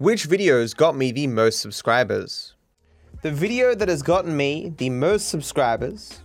Which videos got me the most subscribers? The video that has gotten me the most subscribers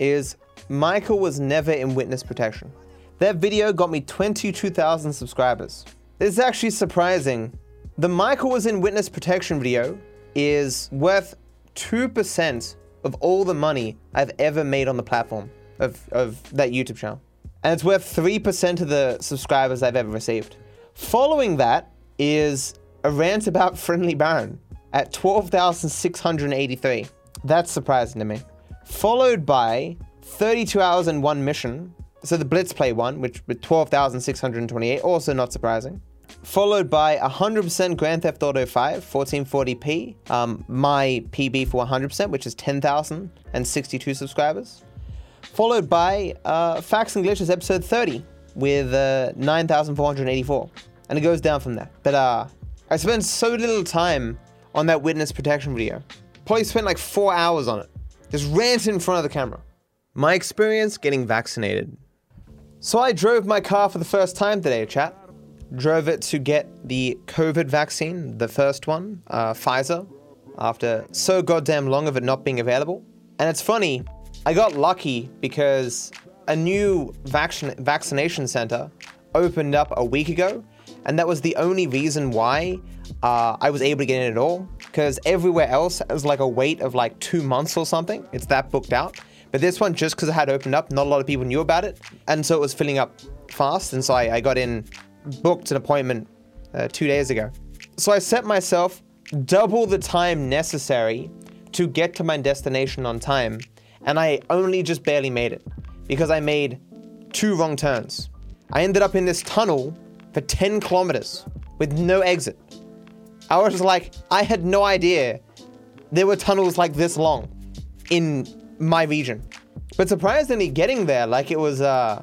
is Michael was never in witness protection. That video got me 22,000 subscribers. This is actually surprising. The Michael was in witness protection video is worth 2% of all the money I've ever made on the platform of, of that YouTube channel. And it's worth 3% of the subscribers I've ever received. Following that is a rant about Friendly Baron at 12,683. That's surprising to me. Followed by 32 hours and one mission. So the Blitz Play one, which with 12,628, also not surprising. Followed by 100% Grand Theft Auto 5, 1440p. Um, my PB for 100%, which is 10,062 subscribers. Followed by uh, Facts and Glitches episode 30 with uh, 9,484. And it goes down from there. But uh, I spent so little time on that witness protection video. Probably spent like four hours on it. Just rant in front of the camera. My experience getting vaccinated. So I drove my car for the first time today, chat. Drove it to get the COVID vaccine, the first one, uh, Pfizer, after so goddamn long of it not being available. And it's funny, I got lucky because a new vaccin- vaccination center opened up a week ago, and that was the only reason why uh, I was able to get in at all. Because everywhere else was like a wait of like two months or something. It's that booked out. But this one, just because it had opened up, not a lot of people knew about it, and so it was filling up fast. And so I, I got in, booked an appointment uh, two days ago. So I set myself double the time necessary to get to my destination on time, and I only just barely made it because I made two wrong turns. I ended up in this tunnel for 10 kilometers with no exit. I was like, I had no idea there were tunnels like this long in my region. But surprisingly, getting there, like it was uh,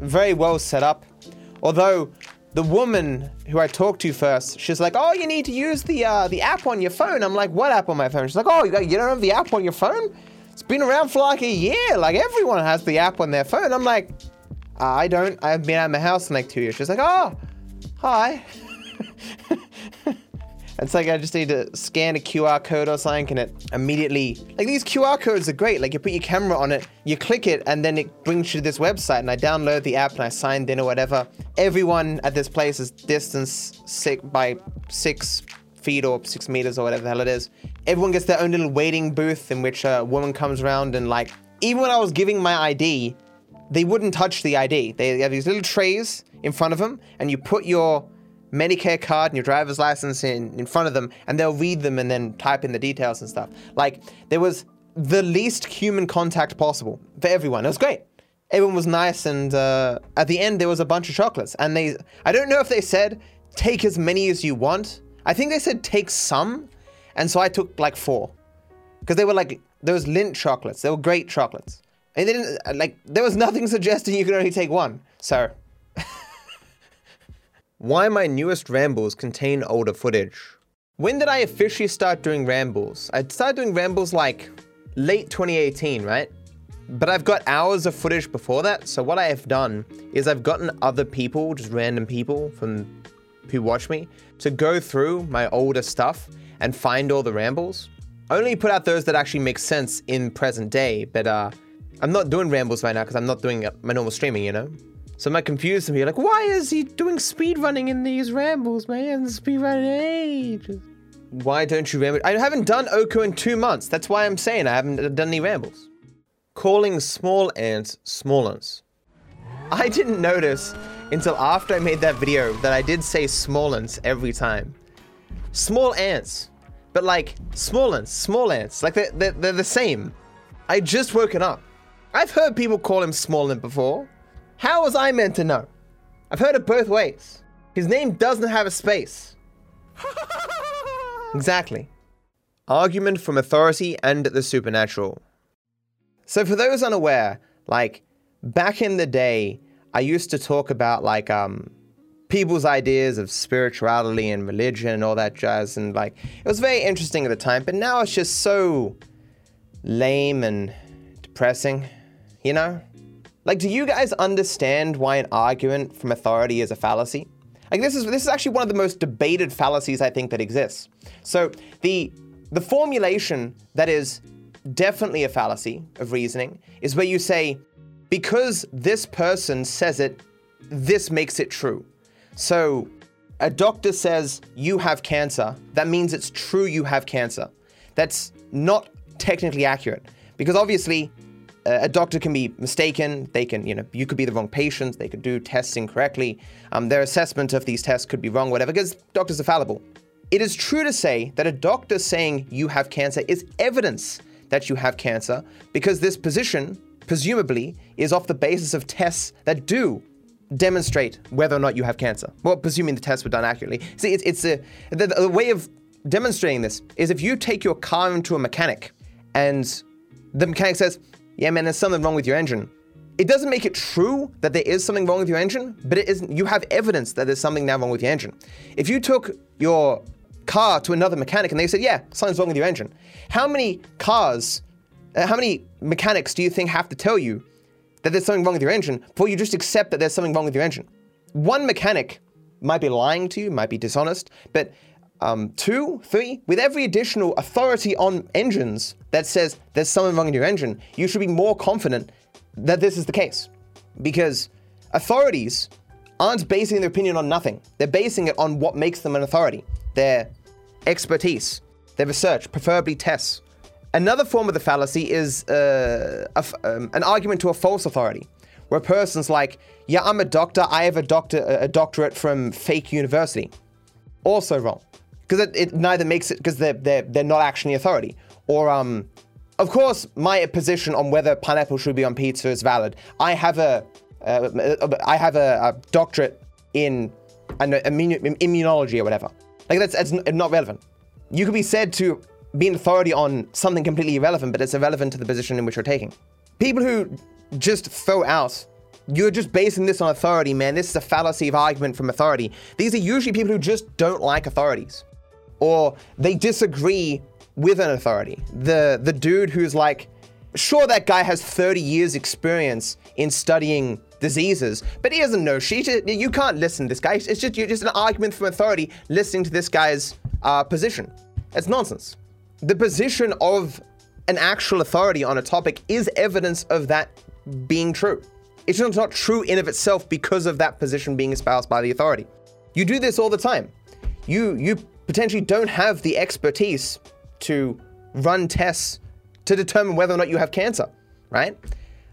very well set up. Although the woman who I talked to first, she's like, "Oh, you need to use the uh, the app on your phone." I'm like, "What app on my phone?" She's like, "Oh, you, you don't have the app on your phone? It's been around for like a year. Like everyone has the app on their phone." I'm like, Uh, "I don't. I've been at my house for like two years." She's like, "Oh, hi." It's like I just need to scan a QR code or something and it immediately like these QR codes are great. Like you put your camera on it, you click it, and then it brings you to this website. And I download the app and I signed in or whatever. Everyone at this place is distance six by six feet or six meters or whatever the hell it is. Everyone gets their own little waiting booth in which a woman comes around and like even when I was giving my ID, they wouldn't touch the ID. They have these little trays in front of them, and you put your Medicare card and your driver's license in, in front of them, and they'll read them and then type in the details and stuff. Like, there was the least human contact possible for everyone. It was great. Everyone was nice, and uh, at the end, there was a bunch of chocolates. And they, I don't know if they said, take as many as you want. I think they said, take some. And so I took like four. Because they were like, those Lindt chocolates. They were great chocolates. And they didn't, like, there was nothing suggesting you could only take one. So why my newest rambles contain older footage. When did I officially start doing rambles? I started doing rambles like late 2018, right? But I've got hours of footage before that, so what I have done is I've gotten other people, just random people from who watch me, to go through my older stuff and find all the rambles. I only put out those that actually make sense in present day, but uh, I'm not doing rambles right now because I'm not doing uh, my normal streaming, you know? So I'm not confused and be like, why is he doing speed running in these rambles, man? Speed running ages. Why don't you ramble? I haven't done Oko in two months. That's why I'm saying I haven't uh, done any rambles. Calling small ants small ants. I didn't notice until after I made that video that I did say small ants every time. Small ants. But like, small ants, small ants. Like they're, they're, they're the same. I just woken up. I've heard people call him small ant before. How was I meant to know? I've heard it both ways. His name doesn't have a space. exactly. Argument from authority and the supernatural. So, for those unaware, like back in the day, I used to talk about like um people's ideas of spirituality and religion and all that jazz, and like it was very interesting at the time. But now it's just so lame and depressing, you know. Like, do you guys understand why an argument from authority is a fallacy? Like this is this is actually one of the most debated fallacies I think that exists. So the the formulation that is definitely a fallacy of reasoning is where you say because this person says it, this makes it true. So a doctor says you have cancer, that means it's true you have cancer. That's not technically accurate because obviously a doctor can be mistaken. They can, you know, you could be the wrong patient. They could do tests incorrectly. Um, their assessment of these tests could be wrong, whatever, because doctors are fallible. It is true to say that a doctor saying you have cancer is evidence that you have cancer because this position, presumably, is off the basis of tests that do demonstrate whether or not you have cancer. Well, presuming the tests were done accurately. See, it's, it's a the, the way of demonstrating this is if you take your car into a mechanic and the mechanic says, "Yeah, man, there's something wrong with your engine." It doesn't make it true that there is something wrong with your engine, but it isn't. You have evidence that there's something now wrong with your engine. If you took your car to another mechanic and they said, "Yeah, something's wrong with your engine," how many cars, uh, how many mechanics do you think have to tell you that there's something wrong with your engine before you just accept that there's something wrong with your engine. One mechanic might be lying to you, might be dishonest, but um, two, three, with every additional authority on engines that says there's something wrong in your engine, you should be more confident that this is the case. Because authorities aren't basing their opinion on nothing. They're basing it on what makes them an authority their expertise, their research, preferably tests. Another form of the fallacy is uh, um, an argument to a false authority, where a person's like, "Yeah, I'm a doctor. I have a doctor, a doctorate from fake university." Also wrong, because it, it, neither makes it because they're they're they're not actually authority. Or um, of course, my position on whether pineapple should be on pizza is valid. I have a uh, I have a, a doctorate in an immunology or whatever. Like that's that's not relevant. You could be said to be an authority on something completely irrelevant, but it's irrelevant to the position in which you're taking. People who just throw out, you're just basing this on authority, man. This is a fallacy of argument from authority. These are usually people who just don't like authorities, or they disagree with an authority. The the dude who's like, sure, that guy has 30 years experience in studying diseases, but he doesn't know shit. You can't listen to this guy. It's just you're just an argument from authority listening to this guy's uh, position. It's nonsense the position of an actual authority on a topic is evidence of that being true. It's not true in of itself because of that position being espoused by the authority. You do this all the time. You you potentially don't have the expertise to run tests to determine whether or not you have cancer, right?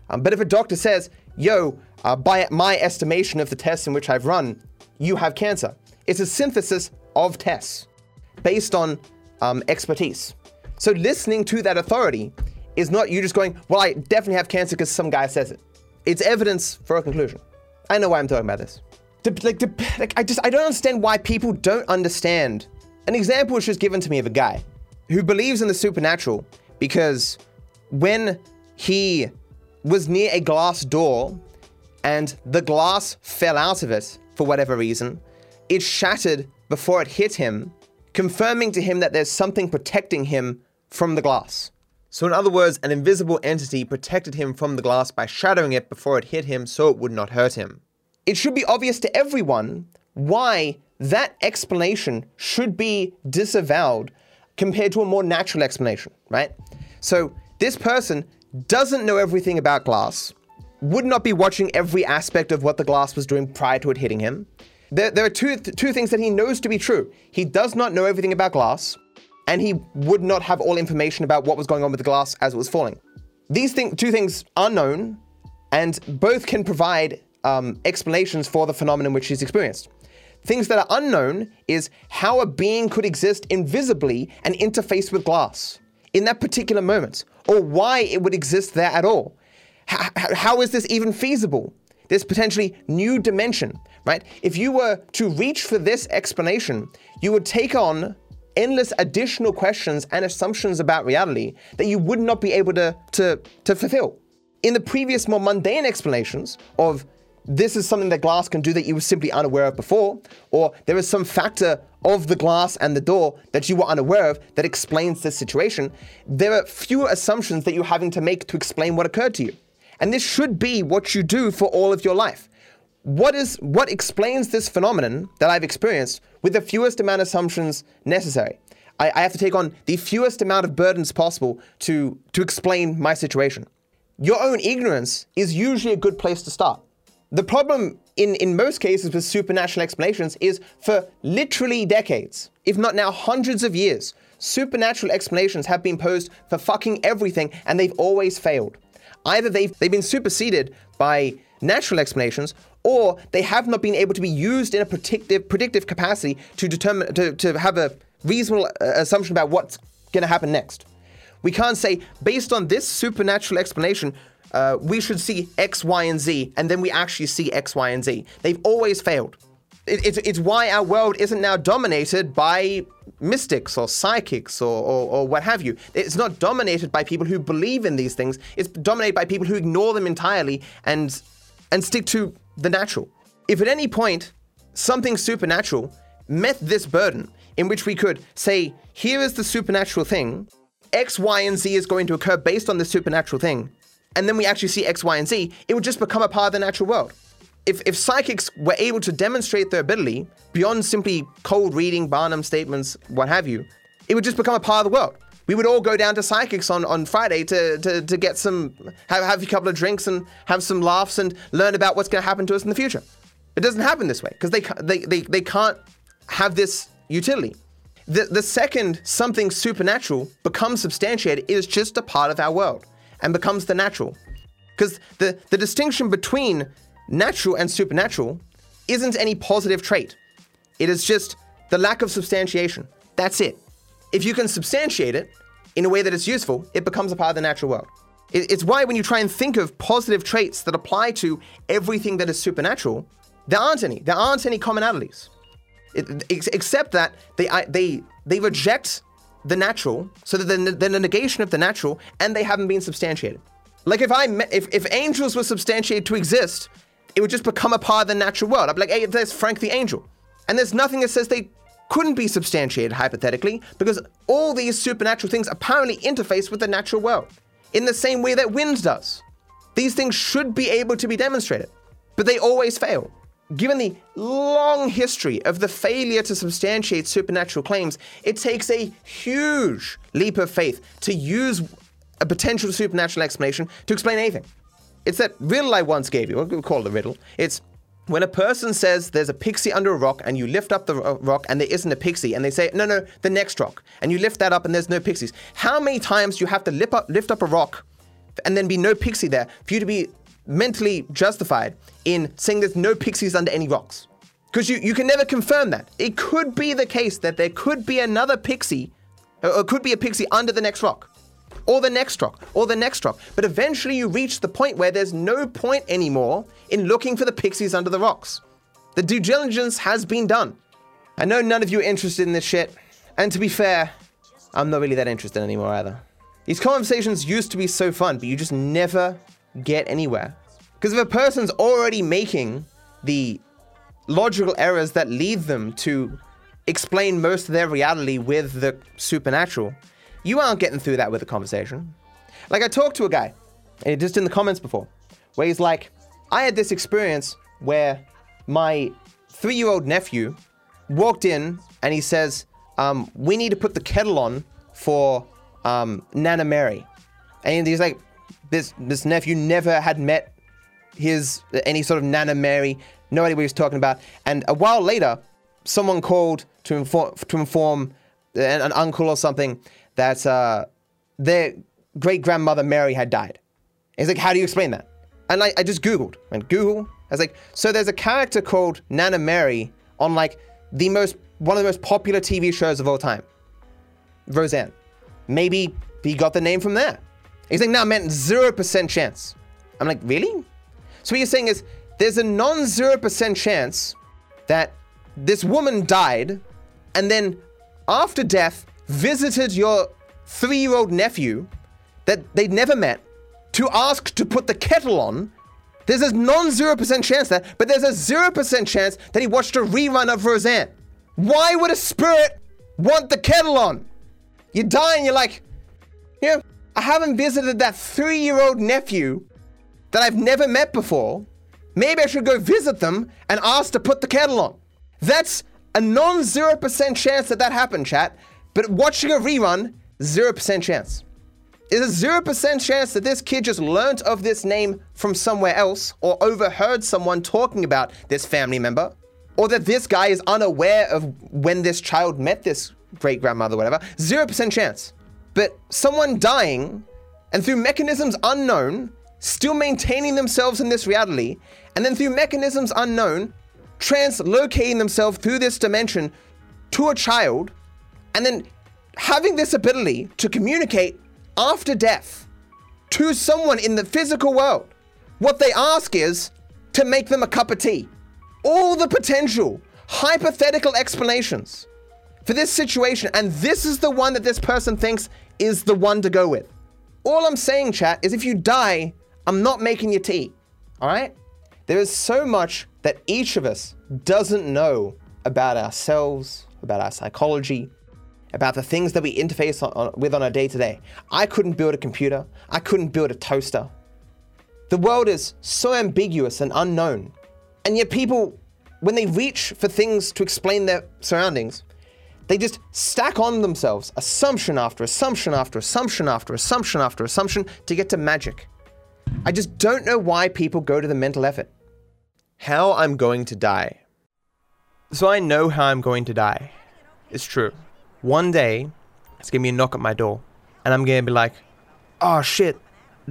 Um, but if a doctor says, "Yo, uh, by my estimation of the tests in which I've run, you have cancer," it's a synthesis of tests based on um, expertise. So listening to that authority is not you just going, well, I definitely have cancer because some guy says it. It's evidence for a conclusion. I know why I'm talking about this. like, like, I just I don't understand why people don't understand. An example was just given to me of a guy who believes in the supernatural because when he was near a glass door and the glass fell out of it for whatever reason, it shattered before it hit him confirming to him that there's something protecting him from the glass. So, in other words, an invisible entity protected him from the glass by shattering it before it hit him so it would not hurt him. It should be obvious to everyone why that explanation should be disavowed compared to a more natural explanation, right? So, this person doesn't know everything about glass, would not be watching every aspect of what the glass was doing prior to it hitting him, there, there are two, two things that he knows to be true. He does not know everything about glass, and he would not have all information about what was going on with the glass as it was falling. These thing, two things are known, and both can provide um, explanations for the phenomenon which he's experienced. Things that are unknown is how a being could exist invisibly and interface with glass in that particular moment, or why it would exist there at all. H- how is this even feasible? This potentially new dimension right? If you were to reach for this explanation, you would take on endless additional questions and assumptions about reality that you would not be able to, to, to fulfill. In the previous, more mundane explanations of this is something that glass can do that you were simply unaware of before, or there is some factor of the glass and the door that you were unaware of that explains this situation, there are fewer assumptions that you're having to make to explain what occurred to you. And this should be what you do for all of your life what is what explains this phenomenon that I've experienced with the fewest amount of assumptions necessary? I, I have to take on the fewest amount of burdens possible to to explain my situation. Your own ignorance is usually a good place to start. The problem in, in most cases with supernatural explanations is for literally decades, if not now hundreds of years, supernatural explanations have been posed for fucking everything and they've always failed. Either they've, they've been superseded by natural explanations or they have not been able to be used in a predictive, predictive capacity to determine to, to have a reasonable uh, assumption about what's going to happen next. We can't say, based on this supernatural explanation, uh, we should see X, Y, and Z, and then we actually see X, Y, and Z. They've always failed. It, it's, it's why our world isn't now dominated by mystics or psychics or, or, or, what have you. It's not dominated by people who believe in these things. It's dominated by people who ignore them entirely and and stick to the natural. If at any point something supernatural met this burden in which we could say, here is the supernatural thing, X, Y, and Z is going to occur based on the supernatural thing, and then we actually see X, Y, and Z, it would just become a part of the natural world. If, if psychics were able to demonstrate their ability beyond simply cold reading, Barnum statements, what have you, it would just become a part of the world. We would all go down to psychics on, on Friday to, to, to get some, have, have a couple of drinks and have some laughs and learn about what's going to happen to us in the future. It doesn't happen this way because they, they, they, they can't have this utility. The, the second something supernatural becomes substantiated, it is just a part of our world and becomes the natural. Because the, the distinction between natural and supernatural isn't any positive trait. It is just the lack of substantiation. That's it. If you can substantiate it in a way that is useful, it becomes a part of the natural world. It's why when you try and think of positive traits that apply to everything that is supernatural, there aren't any. There aren't any commonalities. It, except that they, they, they reject the natural, so that they're the negation of the natural, and they haven't been substantiated. Like if I if, if angels were substantiated to exist, it would just become a part of the natural world. I'd be like, hey, there's Frank the angel. And there's nothing that says they couldn't be substantiated hypothetically, because all these supernatural things apparently interface with the natural world in the same way that wind does. These things should be able to be demonstrated, but they always fail. Given the long history of the failure to substantiate supernatural claims, it takes a huge leap of faith to use a potential supernatural explanation to explain anything. It's that riddle I once gave you. We'll call it a riddle. It's when a person says there's a pixie under a rock and you lift up the rock and there isn't a pixie and they say, no, no, the next rock. And you lift that up and there's no pixies. How many times do you have to lift up, lift up a rock and then be no pixie there for you to be mentally justified in saying there's no pixies under any rocks. Because you, you can never confirm that. It could be the case that there could be another pixie, or could be a pixie under the next rock, or the next rock, or the next rock. But eventually you reach the point where there's no point anymore in looking for the pixies under the rocks. The due diligence has been done. I know none of you are interested in this shit, and to be fair, I'm not really that interested anymore either. These conversations used to be so fun, but you just never get anywhere. Because if a person's already making the logical errors that lead them to explain most of their reality with the supernatural, you aren't getting through that with a conversation. Like I talked to a guy, just in the comments before, where he's like, I had this experience where my three year old nephew walked in and he says, um, We need to put the kettle on for um, Nana Mary. And he's like, this this nephew never had met his any sort of Nana Mary, no idea what he was talking about. And a while later, someone called to inform to inform an, an uncle or something that uh, their great grandmother Mary had died. He's like, how do you explain that? And I, I just Googled and Google. I was like, so there's a character called Nana Mary on like the most one of the most popular TV shows of all time, Roseanne. Maybe he got the name from there. He's saying, no, man, 0% chance. I'm like, really? So what you're saying is there's a non 0% chance that this woman died and then after death visited your three year old nephew that they'd never met to ask to put the kettle on. There's a non 0% chance that, but there's a 0% chance that he watched a rerun of Roseanne. Why would a spirit want the kettle on? You die and you're like, yeah, I haven't visited that three year old nephew that I've never met before maybe I should go visit them and ask to put the kettle on. That's a non 0% chance that that happened, chat. But watching a rerun, 0% chance. Is a 0% chance that this kid just learnt of this name from somewhere else or overheard someone talking about this family member? Or that this guy is unaware of when this child met this great grandmother, whatever? 0% chance. But someone dying and through mechanisms unknown, still maintaining themselves in this reality, and then through mechanisms unknown, translocating themselves through this dimension to a child, and then having this ability to communicate after death to someone in the physical world. What they ask is to make them a cup of tea. All the potential hypothetical explanations for this situation, and this is the one that this person thinks is the one to go with. All I'm saying, chat, is if you die, I'm not making you tea. All right? There is so much that each of us doesn't know about ourselves, about our psychology, about the things that we interface on, on, with on a day to day. I couldn't build a computer, I couldn't build a toaster. The world is so ambiguous and unknown. And yet, people, when they reach for things to explain their surroundings, they just stack on themselves assumption after assumption after assumption after assumption after assumption to get to magic. I just don't know why people go to the mental effort. How I'm going to die. So I know how I'm going to die. It's true. One day, it's gonna be a knock at my door, and I'm gonna be like, oh shit,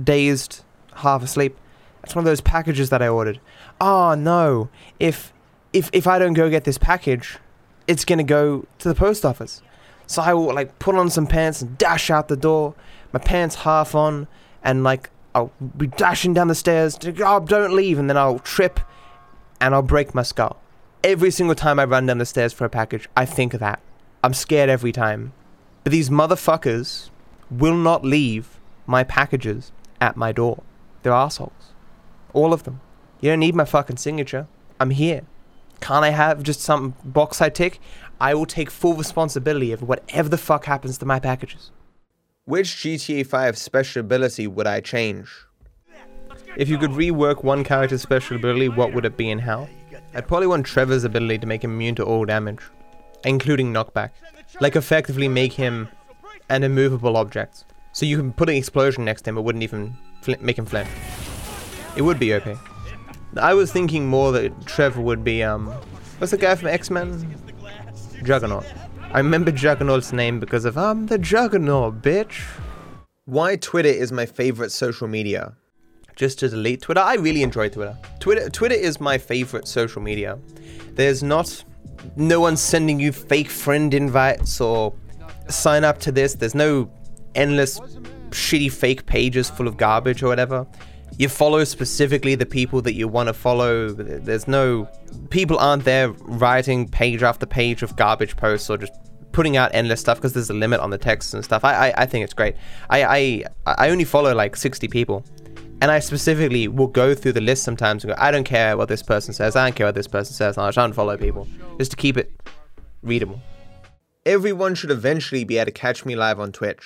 dazed, half asleep. It's one of those packages that I ordered. Oh no, if if if I don't go get this package, it's gonna go to the post office. So I will like put on some pants and dash out the door, my pants half on, and like I'll be dashing down the stairs. To, oh, don't leave, and then I'll trip, and I'll break my skull. Every single time I run down the stairs for a package, I think of that. I'm scared every time. But these motherfuckers will not leave my packages at my door. They're assholes. All of them. You don't need my fucking signature. I'm here. Can't I have just some box I tick? I will take full responsibility of whatever the fuck happens to my packages. Which GTA 5 special ability would I change? If you could rework one character's special ability, what would it be and how? I'd probably want Trevor's ability to make him immune to all damage including knockback. Like effectively make him an immovable object. So you can put an explosion next to him, it wouldn't even make him flinch. It would be OP. I was thinking more that Trevor would be, um, what's the guy from X-Men? Juggernaut. I remember Juggernaut's name because of, um, the Juggernaut, bitch. Why Twitter is my favorite social media. Just to delete Twitter, I really enjoy Twitter. Twitter, Twitter is my favorite social media. There's not no one sending you fake friend invites or sign up to this. There's no endless shitty fake pages full of garbage or whatever. You follow specifically the people that you want to follow. There's no people aren't there writing page after page of garbage posts or just putting out endless stuff because there's a limit on the text and stuff. I, I, I think it's great. I, I I only follow like 60 people and I specifically will go through the list sometimes and go, I don't care what this person says, I don't care what this person says, try and follow people just to keep it readable. Everyone should eventually be able to catch me live on Twitch.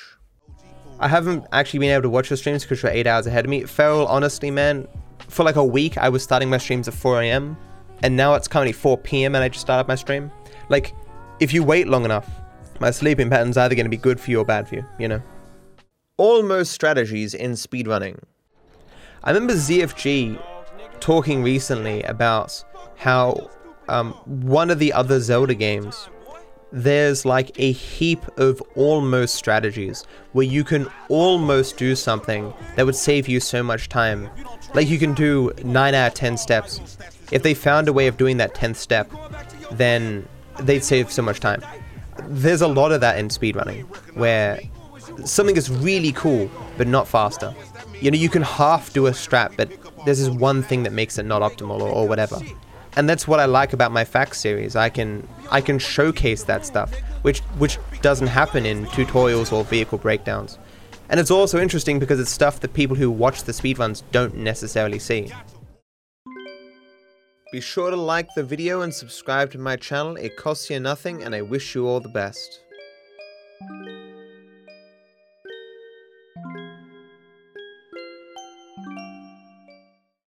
I haven't actually been able to watch the streams because you're eight hours ahead of me. Feral, honestly, man, for like a week, I was starting my streams at 4 a.m. and now it's currently 4 p.m. and I just started my stream. Like, if you wait long enough, my sleeping pattern's either going to be good for you or bad for you, you know? Almost strategies in speedrunning. I remember ZFG talking recently about how um, one of the other Zelda games, there's like a heap of almost strategies where you can almost do something that would save you so much time. Like you can do 9 out of 10 steps. If they found a way of doing that 10th step, then they'd save so much time. There's a lot of that in speedrunning, where something is really cool, but not faster you know, you can half do a strat, but there's this one thing that makes it not optimal or, or whatever. And that's what I like about my facts series. I can I can showcase that stuff, which which doesn't happen in tutorials or vehicle breakdowns. And it's also interesting because it's stuff that people who watch the speedruns don't necessarily see. Be sure to like the video and subscribe to my channel. It costs you nothing and I wish you all the best.